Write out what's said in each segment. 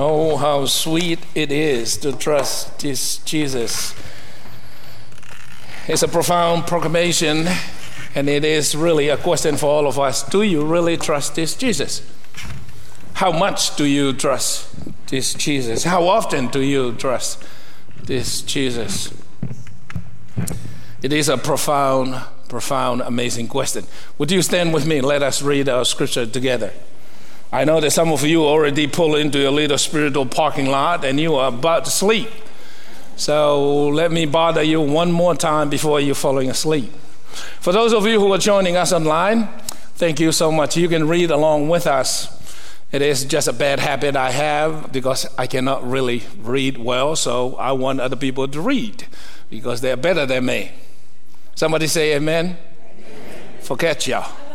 Oh, how sweet it is to trust this Jesus. It's a profound proclamation, and it is really a question for all of us. Do you really trust this Jesus? How much do you trust this Jesus? How often do you trust this Jesus? It is a profound, profound, amazing question. Would you stand with me? Let us read our scripture together. I know that some of you already pull into a little spiritual parking lot and you are about to sleep. So let me bother you one more time before you're falling asleep. For those of you who are joining us online, thank you so much. You can read along with us. It is just a bad habit I have because I cannot really read well, so I want other people to read because they're better than me. Somebody say amen. amen. Forget y'all.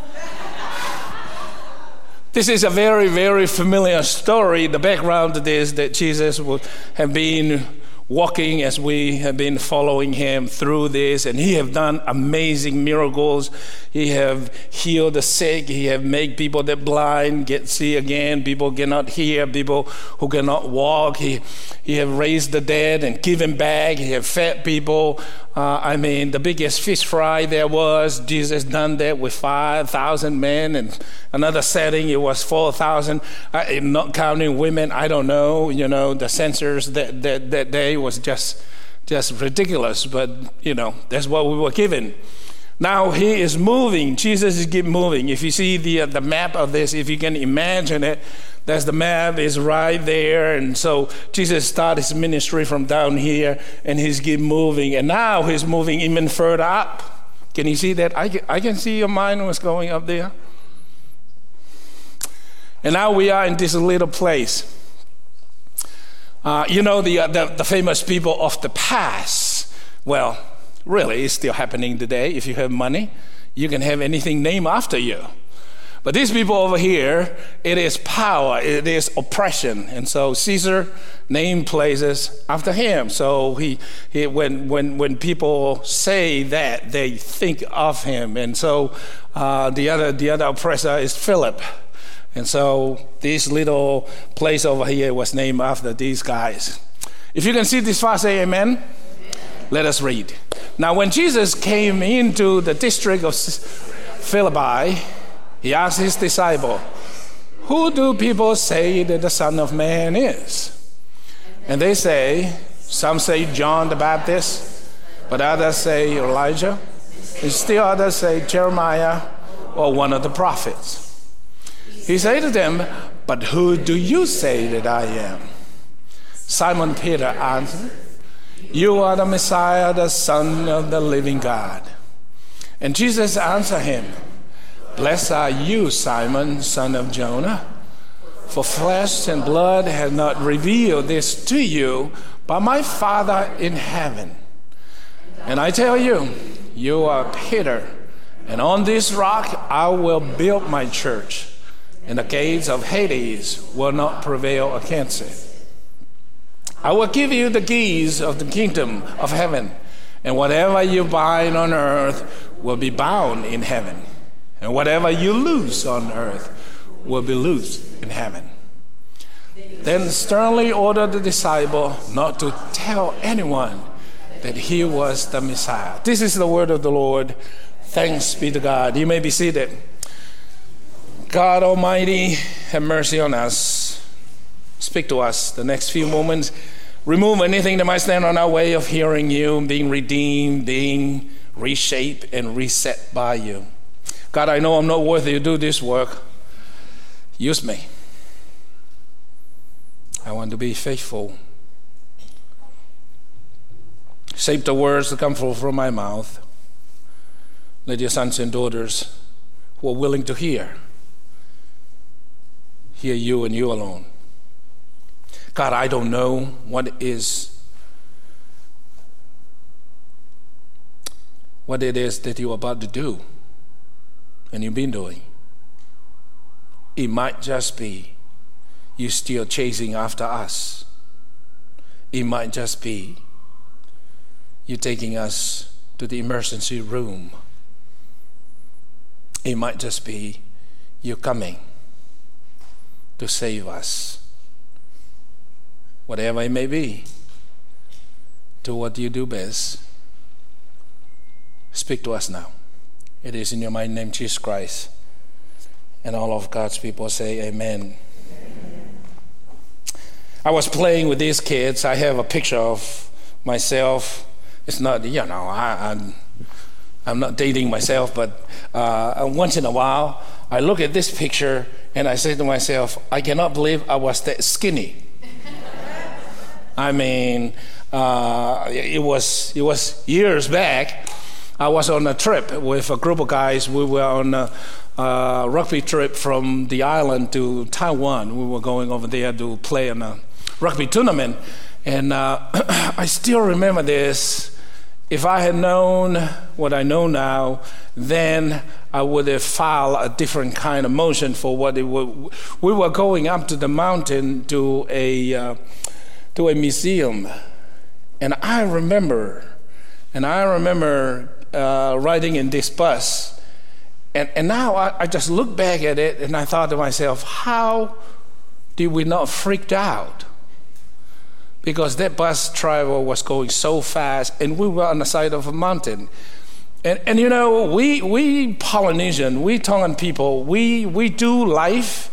This is a very, very familiar story. The background to this that Jesus would have been walking as we have been following him through this and he have done amazing miracles. He have healed the sick. He have made people that blind get see again. People cannot hear. People who cannot walk. He he have raised the dead and given back. He have fed people uh, I mean, the biggest fish fry there was, Jesus done that with 5,000 men, and another setting, it was 4,000. Not counting women, I don't know. You know, the censors that, that, that day was just, just ridiculous, but, you know, that's what we were given. Now he is moving. Jesus is keep moving. If you see the, uh, the map of this, if you can imagine it, that's the map is right there. And so Jesus started his ministry from down here and he's keep moving. And now he's moving even further up. Can you see that? I can, I can see your mind was going up there. And now we are in this little place. Uh, you know, the, uh, the, the famous people of the past. Well, really, it's still happening today. If you have money, you can have anything named after you. But these people over here, it is power, it is oppression. And so Caesar named places after him. So he, he when, when, when people say that, they think of him. And so uh, the, other, the other oppressor is Philip. And so this little place over here was named after these guys. If you can see this far, say amen. amen. Let us read. Now, when Jesus came into the district of Philippi, he asked his disciple, Who do people say that the Son of Man is? And they say, Some say John the Baptist, but others say Elijah, and still others say Jeremiah or one of the prophets. He said to them, But who do you say that I am? Simon Peter answered, You are the Messiah, the Son of the living God. And Jesus answered him, Blessed are you, Simon, son of Jonah, for flesh and blood has not revealed this to you, but my Father in heaven. And I tell you, you are Peter, and on this rock I will build my church, and the gates of Hades will not prevail against it. I will give you the keys of the kingdom of heaven, and whatever you bind on earth will be bound in heaven and whatever you lose on earth will be loosed in heaven. Then sternly ordered the disciple not to tell anyone that he was the Messiah. This is the word of the Lord. Thanks be to God. You may be seated. God Almighty, have mercy on us. Speak to us the next few moments. Remove anything that might stand on our way of hearing you, being redeemed, being reshaped, and reset by you. God, I know I'm not worthy to do this work. Use me. I want to be faithful. Shape the words that come from my mouth. Let your sons and daughters who are willing to hear, hear you and you alone. God, I don't know what is what it is that you're about to do and you've been doing. It might just be you're still chasing after us. It might just be you're taking us to the emergency room. It might just be you're coming to save us. whatever it may be. Do what you do best. Speak to us now. It is in your mighty name, Jesus Christ. And all of God's people say, Amen. I was playing with these kids. I have a picture of myself. It's not, you know, I, am I'm, I'm not dating myself, but uh, once in a while, I look at this picture and I say to myself, I cannot believe I was that skinny. I mean, uh, it was it was years back. I was on a trip with a group of guys. We were on a, a rugby trip from the island to Taiwan. We were going over there to play in a rugby tournament. And uh, I still remember this. If I had known what I know now, then I would have filed a different kind of motion for what it would. We were going up to the mountain to a, uh, to a museum. And I remember, and I remember uh, riding in this bus. And, and now I, I just look back at it and I thought to myself, how did we not freak out? because that bus driver was going so fast and we were on the side of a mountain. And, and you know, we, we Polynesian, we Tongan people, we, we do life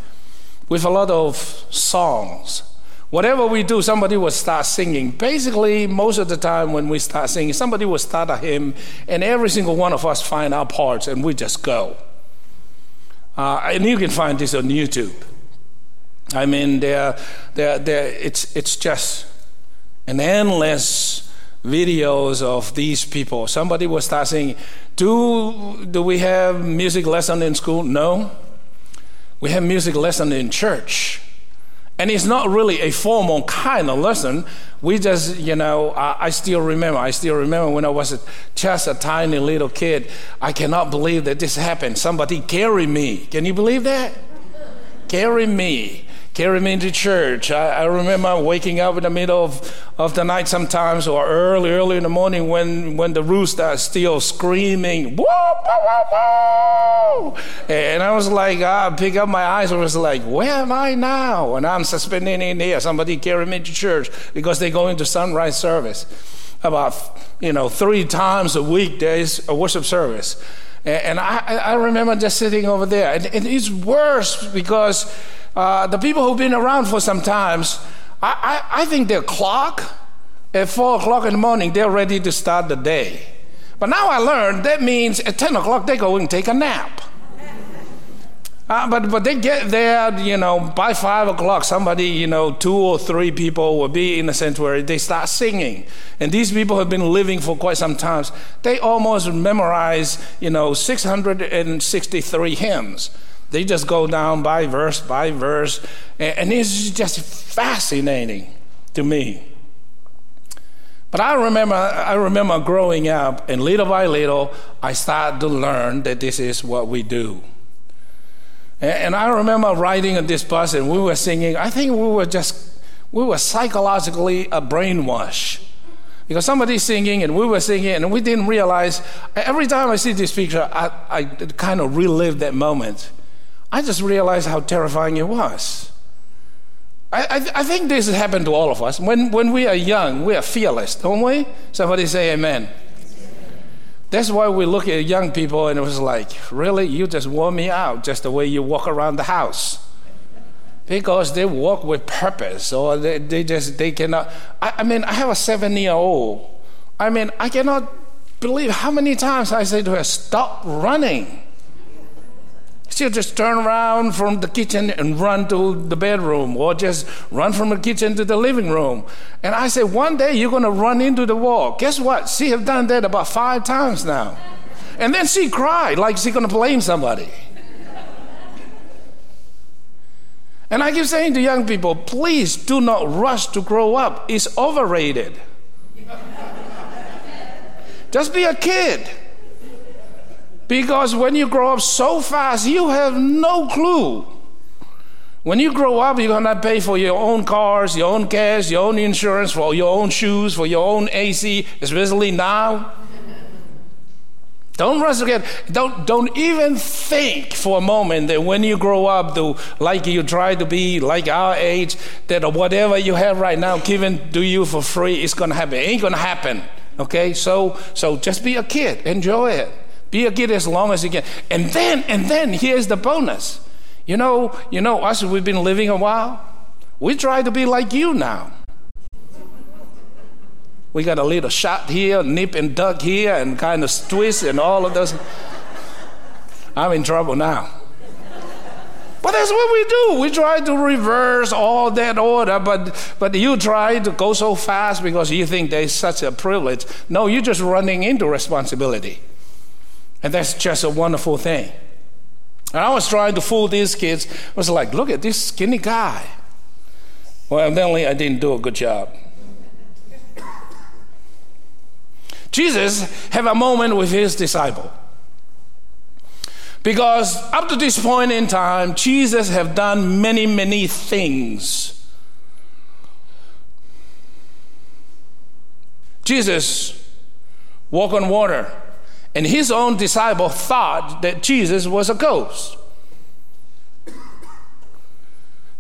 with a lot of songs. Whatever we do, somebody will start singing. Basically, most of the time when we start singing, somebody will start a hymn, and every single one of us find our parts and we just go. Uh, and you can find this on YouTube. I mean, they're, they're, they're, it's, it's just and endless videos of these people. Somebody will start saying, do, do we have music lesson in school? No. We have music lesson in church. And it's not really a formal kind of lesson. We just, you know, I, I, still remember, I still remember when I was just a tiny little kid, I cannot believe that this happened. Somebody carry me. Can you believe that? carry me carry me to church. I, I, remember waking up in the middle of, of the night sometimes or early, early in the morning when, when the rooster is still screaming, whoa, whoa, whoa, and I was like, I pick up my eyes and was like, where am I now? And I'm suspending in there. Somebody carry me to church because they go into sunrise service. About, you know, three times a week there's a worship service. And, I, I remember just sitting over there. And it's worse because uh, the people who've been around for some times, I, I, I think their clock at 4 o'clock in the morning, they're ready to start the day. But now I learned that means at 10 o'clock they go and take a nap. Uh, but but they get there, you know, by five o'clock, somebody, you know, two or three people will be in the sanctuary. They start singing, and these people have been living for quite some time. They almost memorize, you know, 663 hymns. They just go down by verse by verse, and it's just fascinating to me. But I remember, I remember growing up, and little by little, I started to learn that this is what we do. And I remember riding on this bus, and we were singing. I think we were just, we were psychologically a brainwash. Because somebody's singing and we were singing and we didn't realize. Every time I see this picture, I, I kind of relive that moment. I just realized how terrifying it was. I, I, I, think this has happened to all of us. When, when we are young, we are fearless, don't we? Somebody say amen. That's why we look at young people and it was like, really? You just wore me out just the way you walk around the house. Because they walk with purpose or they, they just, they cannot. I, I mean, I have a seven year old. I mean, I cannot believe how many times I say to her, stop running. She'll just turn around from the kitchen and run to the bedroom, or just run from the kitchen to the living room. And I said, one day you're going to run into the wall. Guess what? She have done that about five times now. And then she cried like she's going to blame somebody. And I keep saying to young people, please do not rush to grow up. It's overrated. Just be a kid. Because when you grow up so fast, you have no clue. When you grow up, you're going to pay for your own cars, your own gas, your own insurance, for your own shoes, for your own AC, especially now. Don't rush again. Don't, don't even think for a moment that when you grow up, to, like you try to be like our age, that whatever you have right now given to you for free is going to happen. It ain't going to happen. Okay? So, so just be a kid. Enjoy it. Be a kid as long as you can. And then, and then here's the bonus. You know, you know, us, we've been living a while. We try to be like you now. We got a little shot here, nip and duck here, and kind of twist and all of those. I'm in trouble now. But that's what we do. We try to reverse all that order, but, but you try to go so fast because you think there's such a privilege. No, you're just running into responsibility. And that's just a wonderful thing. And I was trying to fool these kids. I was like, look at this skinny guy. Well, evidently I didn't do a good job. Jesus have a moment with his disciple. Because up to this point in time, Jesus have done many, many things. Jesus walked on water, and his own disciple thought that Jesus was a ghost.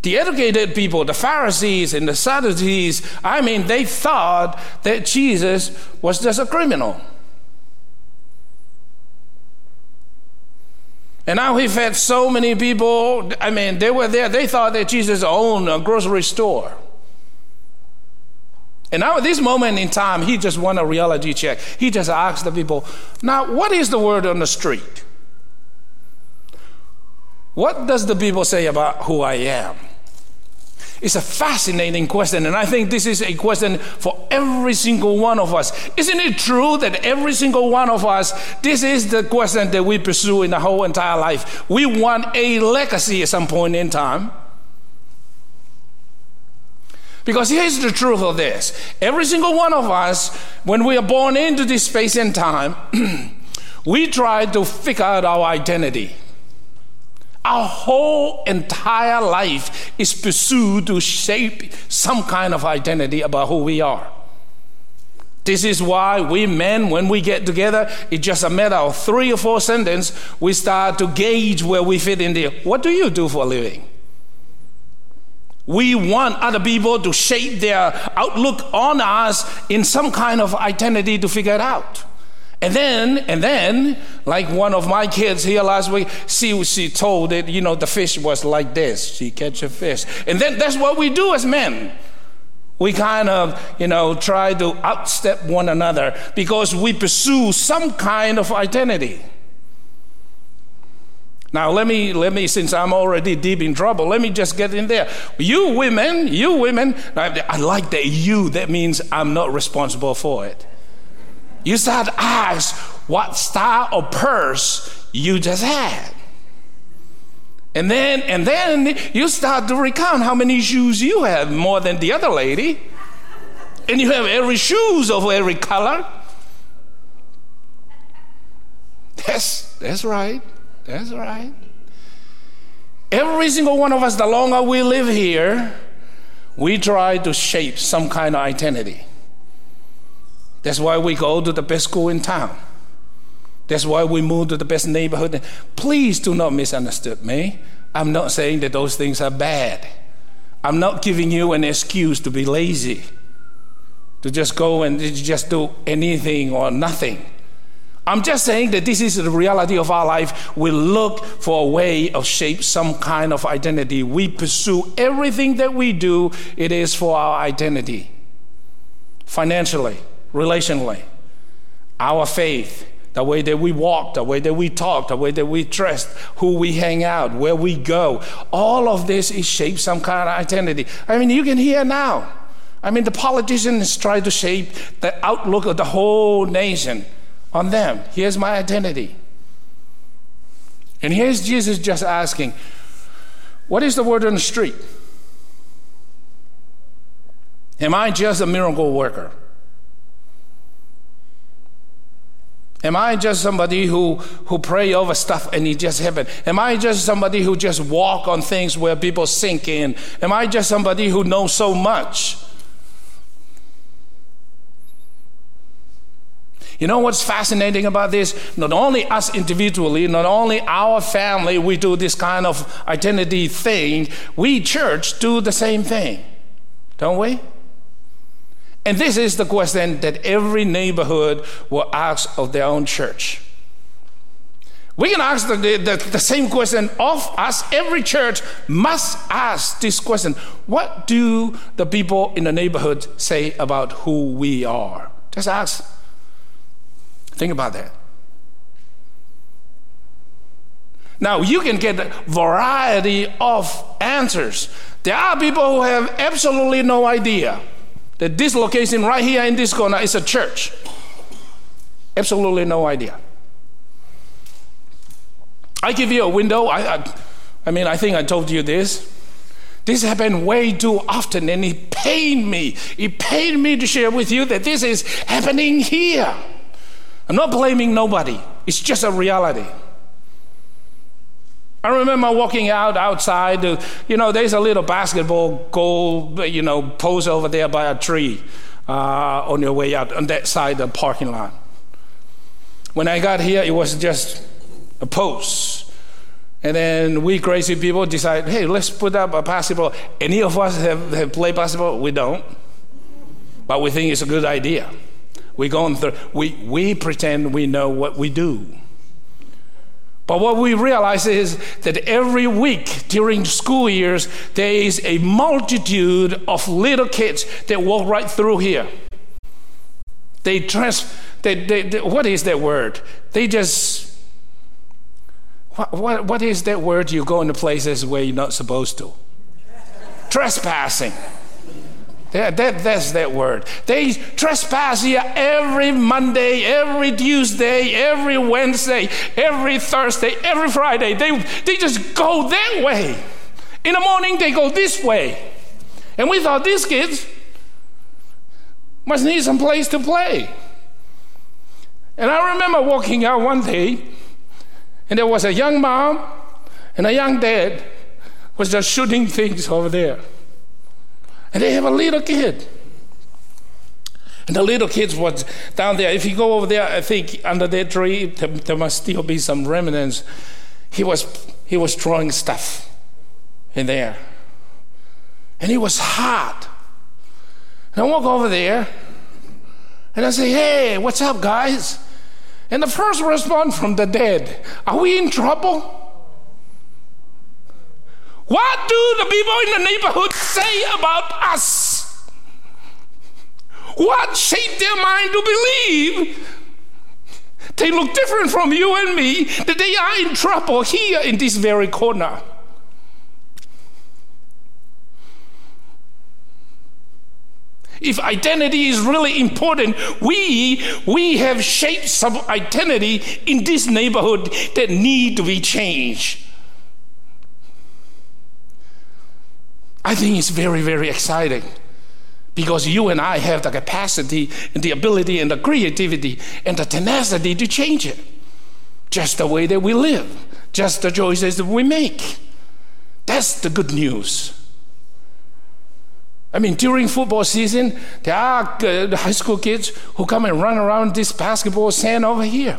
The educated people, the Pharisees and the Sadducees, I mean, they thought that Jesus was just a criminal. And now he fed so many people. I mean, they were there. They thought that Jesus owned a grocery store. And now at this moment in time, he just won a reality check. He just asked the people, now, what is the word on the street? What does the people say about who I am? It's a fascinating question, and I think this is a question for every single one of us. Isn't it true that every single one of us, this is the question that we pursue in the whole entire life? We want a legacy at some point in time. Because here's the truth of this every single one of us, when we are born into this space and time, we try to figure out our identity. Our whole entire life is pursued to shape some kind of identity about who we are. This is why we men, when we get together, it's just a matter of three or four sentences, we start to gauge where we fit in there. What do you do for a living? We want other people to shape their outlook on us in some kind of identity to figure it out. And then, and then, like one of my kids here last week, she, she told that, you know, the fish was like this. She catch a fish. And then that's what we do as men. We kind of, you know, try to outstep one another because we pursue some kind of identity. Now let me let me since I'm already deep in trouble, let me just get in there. You women, you women, I like that you, that means I'm not responsible for it. You start to ask what style of purse you just had. And then and then you start to recount how many shoes you have more than the other lady. And you have every shoes of every color. That's that's right. That's right. Every single one of us, the longer we live here, we try to shape some kind of identity. That's why we go to the best school in town. That's why we move to the best neighborhood. Please do not misunderstand me. I'm not saying that those things are bad. I'm not giving you an excuse to be lazy, to just go and just do anything or nothing. I'm just saying that this is the reality of our life. We look for a way of shape some kind of identity. We pursue everything that we do, it is for our identity. Financially, relationally. Our faith, the way that we walk, the way that we talk, the way that we dress, who we hang out, where we go, all of this is shaped some kind of identity. I mean, you can hear now. I mean, the politicians try to shape the outlook of the whole nation on them. Here's my identity. And here's Jesus just asking, What is the word on the street? Am I just a miracle worker? Am I just somebody who, who pray over stuff and it just happen? Am I just somebody who just walk on things where people sink in? Am I just somebody who knows so much? You know what's fascinating about this? Not only us individually, not only our family, we do this kind of identity thing, we church do the same thing, don't we? And this is the question that every neighborhood will ask of their own church. We can ask the, the, the, same question of us. Every church must ask this question What do the people in the neighborhood say about who we are? Just ask. Think about that. Now, you can get a variety of answers. There are people who have absolutely no idea that this location right here in this corner is a church. Absolutely no idea. I give you a window. I, I, I mean, I think I told you this. This happened way too often, and it pained me. It pained me to share with you that this is happening here. I'm not blaming nobody, it's just a reality. I remember walking out outside. You know, there's a little basketball goal, you know, post over there by a tree uh, on your way out on that side of the parking lot. When I got here, it was just a post. And then we crazy people decide, hey, let's put up a basketball. Any of us have, have played basketball? We don't. But we think it's a good idea. We go on through, we, we pretend we know what we do. But what we realize is that every week during school years, there is a multitude of little kids that walk right through here. They trans, they, they, they, what is that word? They just, what, what, what is that word you go into places where you're not supposed to? Trespassing. That, that, that's that word. They trespass here every Monday, every Tuesday, every Wednesday, every Thursday, every Friday. They, they just go that way. In the morning, they go this way. And we thought these kids must need some place to play. And I remember walking out one day, and there was a young mom and a young dad was just shooting things over there. And they have a little kid. And the little kids was down there. If you go over there, I think under that tree, there, there must still be some remnants. He was, he was throwing stuff in there. And it was hot. And I walk over there and I say, Hey, what's up, guys? And the first response from the dead, Are we in trouble? What do the people in the neighborhood say about us? What shaped their mind to believe they look different from you and me, that they are in trouble here in this very corner? If identity is really important, we, we have shaped some identity in this neighborhood that need to be changed. I think it's very, very exciting because you and I have the capacity and the ability and the creativity and the tenacity to change it. Just the way that we live, just the choices that we make. That's the good news. I mean, during football season, there are uh, high school kids who come and run around this basketball sand over here.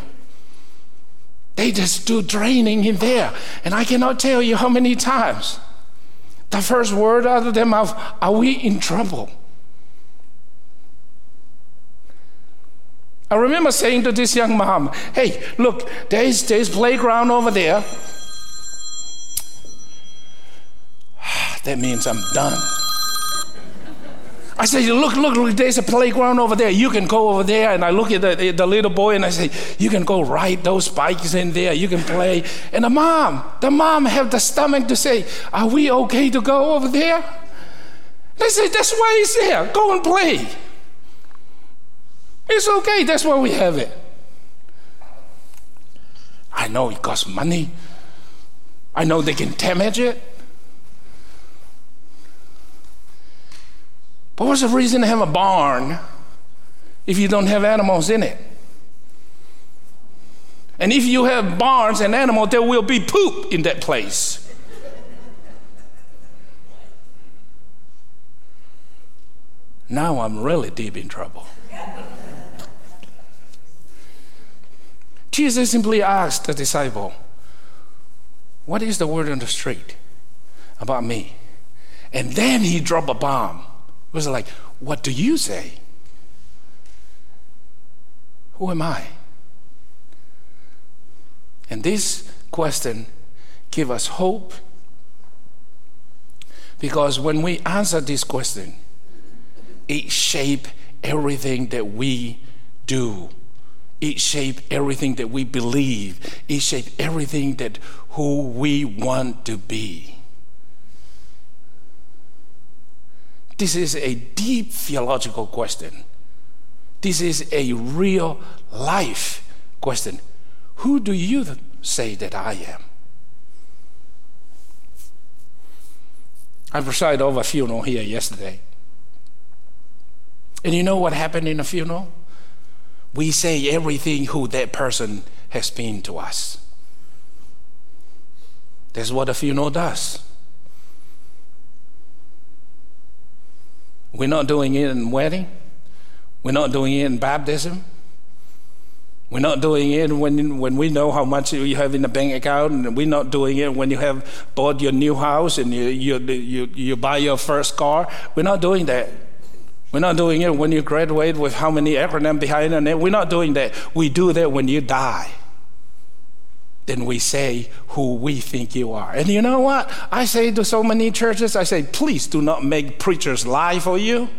They just do training in there. And I cannot tell you how many times the first word out of their mouth are we in trouble? I remember saying to this young mom, hey, look, there's, there's playground over there. that means I'm done. I say, look, look, look, there's a playground over there. You can go over there. And I look at the, the little boy and I say, you can go ride those bikes in there. You can play. And the mom, the mom have the stomach to say, are we okay to go over there? They say, that's why he's there. Go and play. It's okay. That's why we have it. I know it costs money. I know they can damage it. But what's the reason to have a barn if you don't have animals in it? And if you have barns and animals, there will be poop in that place. Now I'm really deep in trouble. Jesus simply asked the disciple, What is the word on the street about me? And then he dropped a bomb. Was like, What do you say? Who am I? And this question gives us hope because when we answer this question, it shapes everything that we do. It shapes everything that we believe. It shapes everything that who we want to be. This is a deep theological question. This is a real life question. Who do you say that I am? I presided over a funeral here yesterday. And you know what happened in a funeral? We say everything who that person has been to us. That's what a funeral does. We're not doing it in wedding. We're not doing it in baptism. We're not doing it when, when we know how much you have in the bank account, and we're not doing it when you have bought your new house and you, you, you, you buy your first car. We're not doing that. We're not doing it when you graduate with how many acronyms behind it. We're not doing that. We do that when you die. Then we say who we think you are. And you know what? I say to so many churches, I say, please do not make preachers lie for you.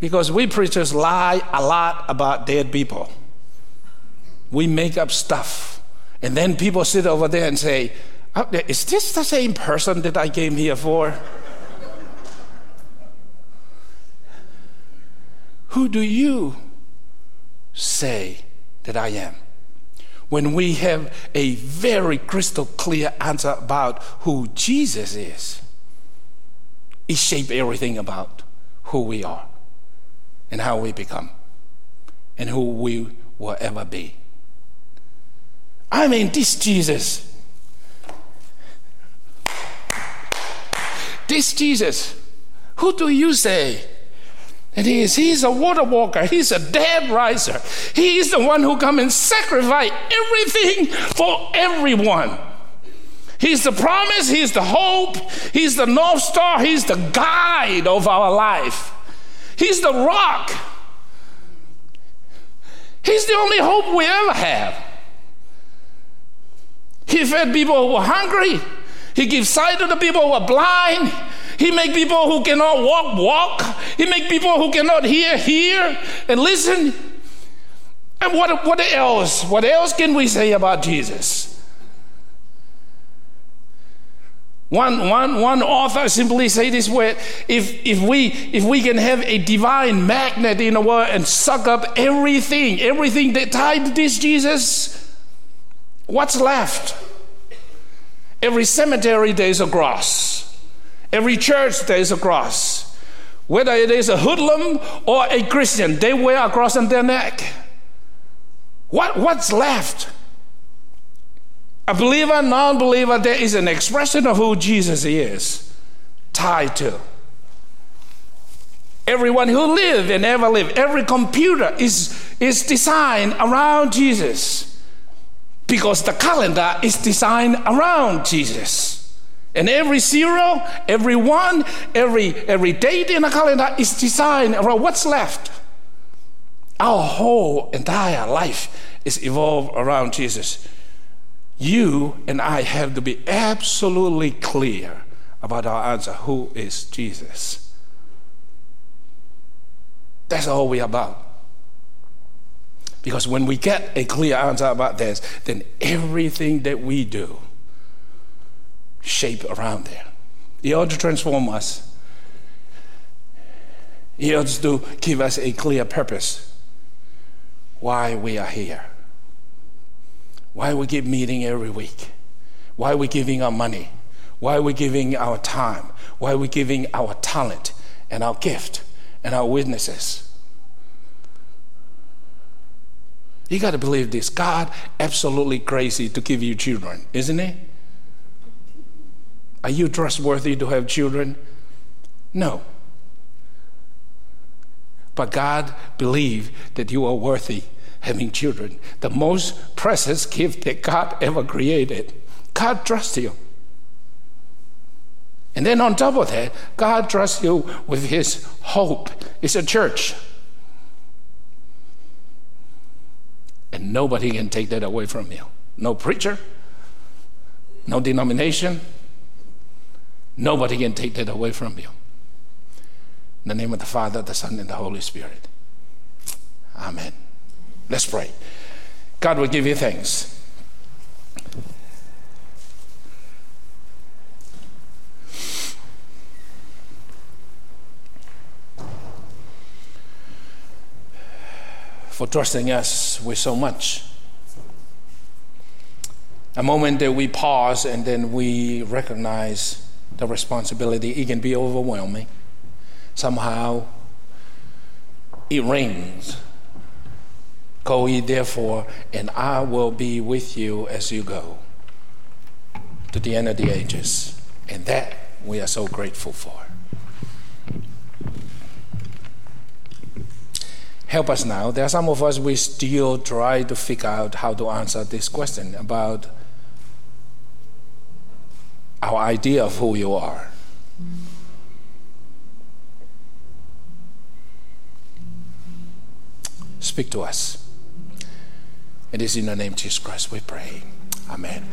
Because we preachers lie a lot about dead people we make up stuff. And then people sit over there and say, oh, Is this the same person that I came here for? Who do you say that I am? When we have a very crystal clear answer about who Jesus is, it shapes everything about who we are and how we become and who we will ever be. I mean, this Jesus. This Jesus, who do you say? And he is, he's a water walker. He's a dead riser. He is the one who come and sacrifice everything for everyone. He's the promise. He's the hope. He's the North Star. He's the guide of our life. He's the rock. He's the only hope we ever have. He fed people who were hungry. He gives sight to the people who are blind. He make people who cannot walk walk. He make people who cannot hear hear and listen. And what, what else? What else can we say about Jesus? One, one, one author simply say this way if, if, we, if we can have a divine magnet in the world and suck up everything, everything that tied to this Jesus, What's left? Every cemetery, there's a cross. Every church, there's a cross. Whether it is a hoodlum or a Christian, they wear a cross on their neck. What, what's left? A believer, non believer, there is an expression of who Jesus is tied to. Everyone who live and ever live, every computer is, is designed around Jesus because the calendar is designed around Jesus. And every zero, every one, every, every date in the calendar is designed around what's left. Our whole entire life is evolved around Jesus. You and I have to be absolutely clear about our answer who is Jesus? That's all we're about. Because when we get a clear answer about this, then everything that we do shape around there. He ought to transform us. He ought to give us a clear purpose why we are here. Why we keep meeting every week. Why we giving our money. Why we giving our time. Why we giving our talent and our gift and our witnesses You got to believe this. God absolutely crazy to give you children, isn't he? Are you trustworthy to have children? No. But God believe that you are worthy having children, the most precious gift that God ever created. God trusts you. And then on top of that, God trusts you with His hope. It's a church. And nobody can take that away from you. No preacher, no denomination, nobody can take that away from you. In the name of the Father, the Son, and the Holy Spirit. Amen. Let's pray. God will give you thanks. For trusting us with so much. A moment that we pause and then we recognize the responsibility, it can be overwhelming. Somehow it rings. Go ye therefore, and I will be with you as you go to the end of the ages. And that we are so grateful for. Help us now. There are some of us, we still try to figure out how to answer this question about our idea of who you are. Speak to us. It is in the name of Jesus Christ we pray. Amen.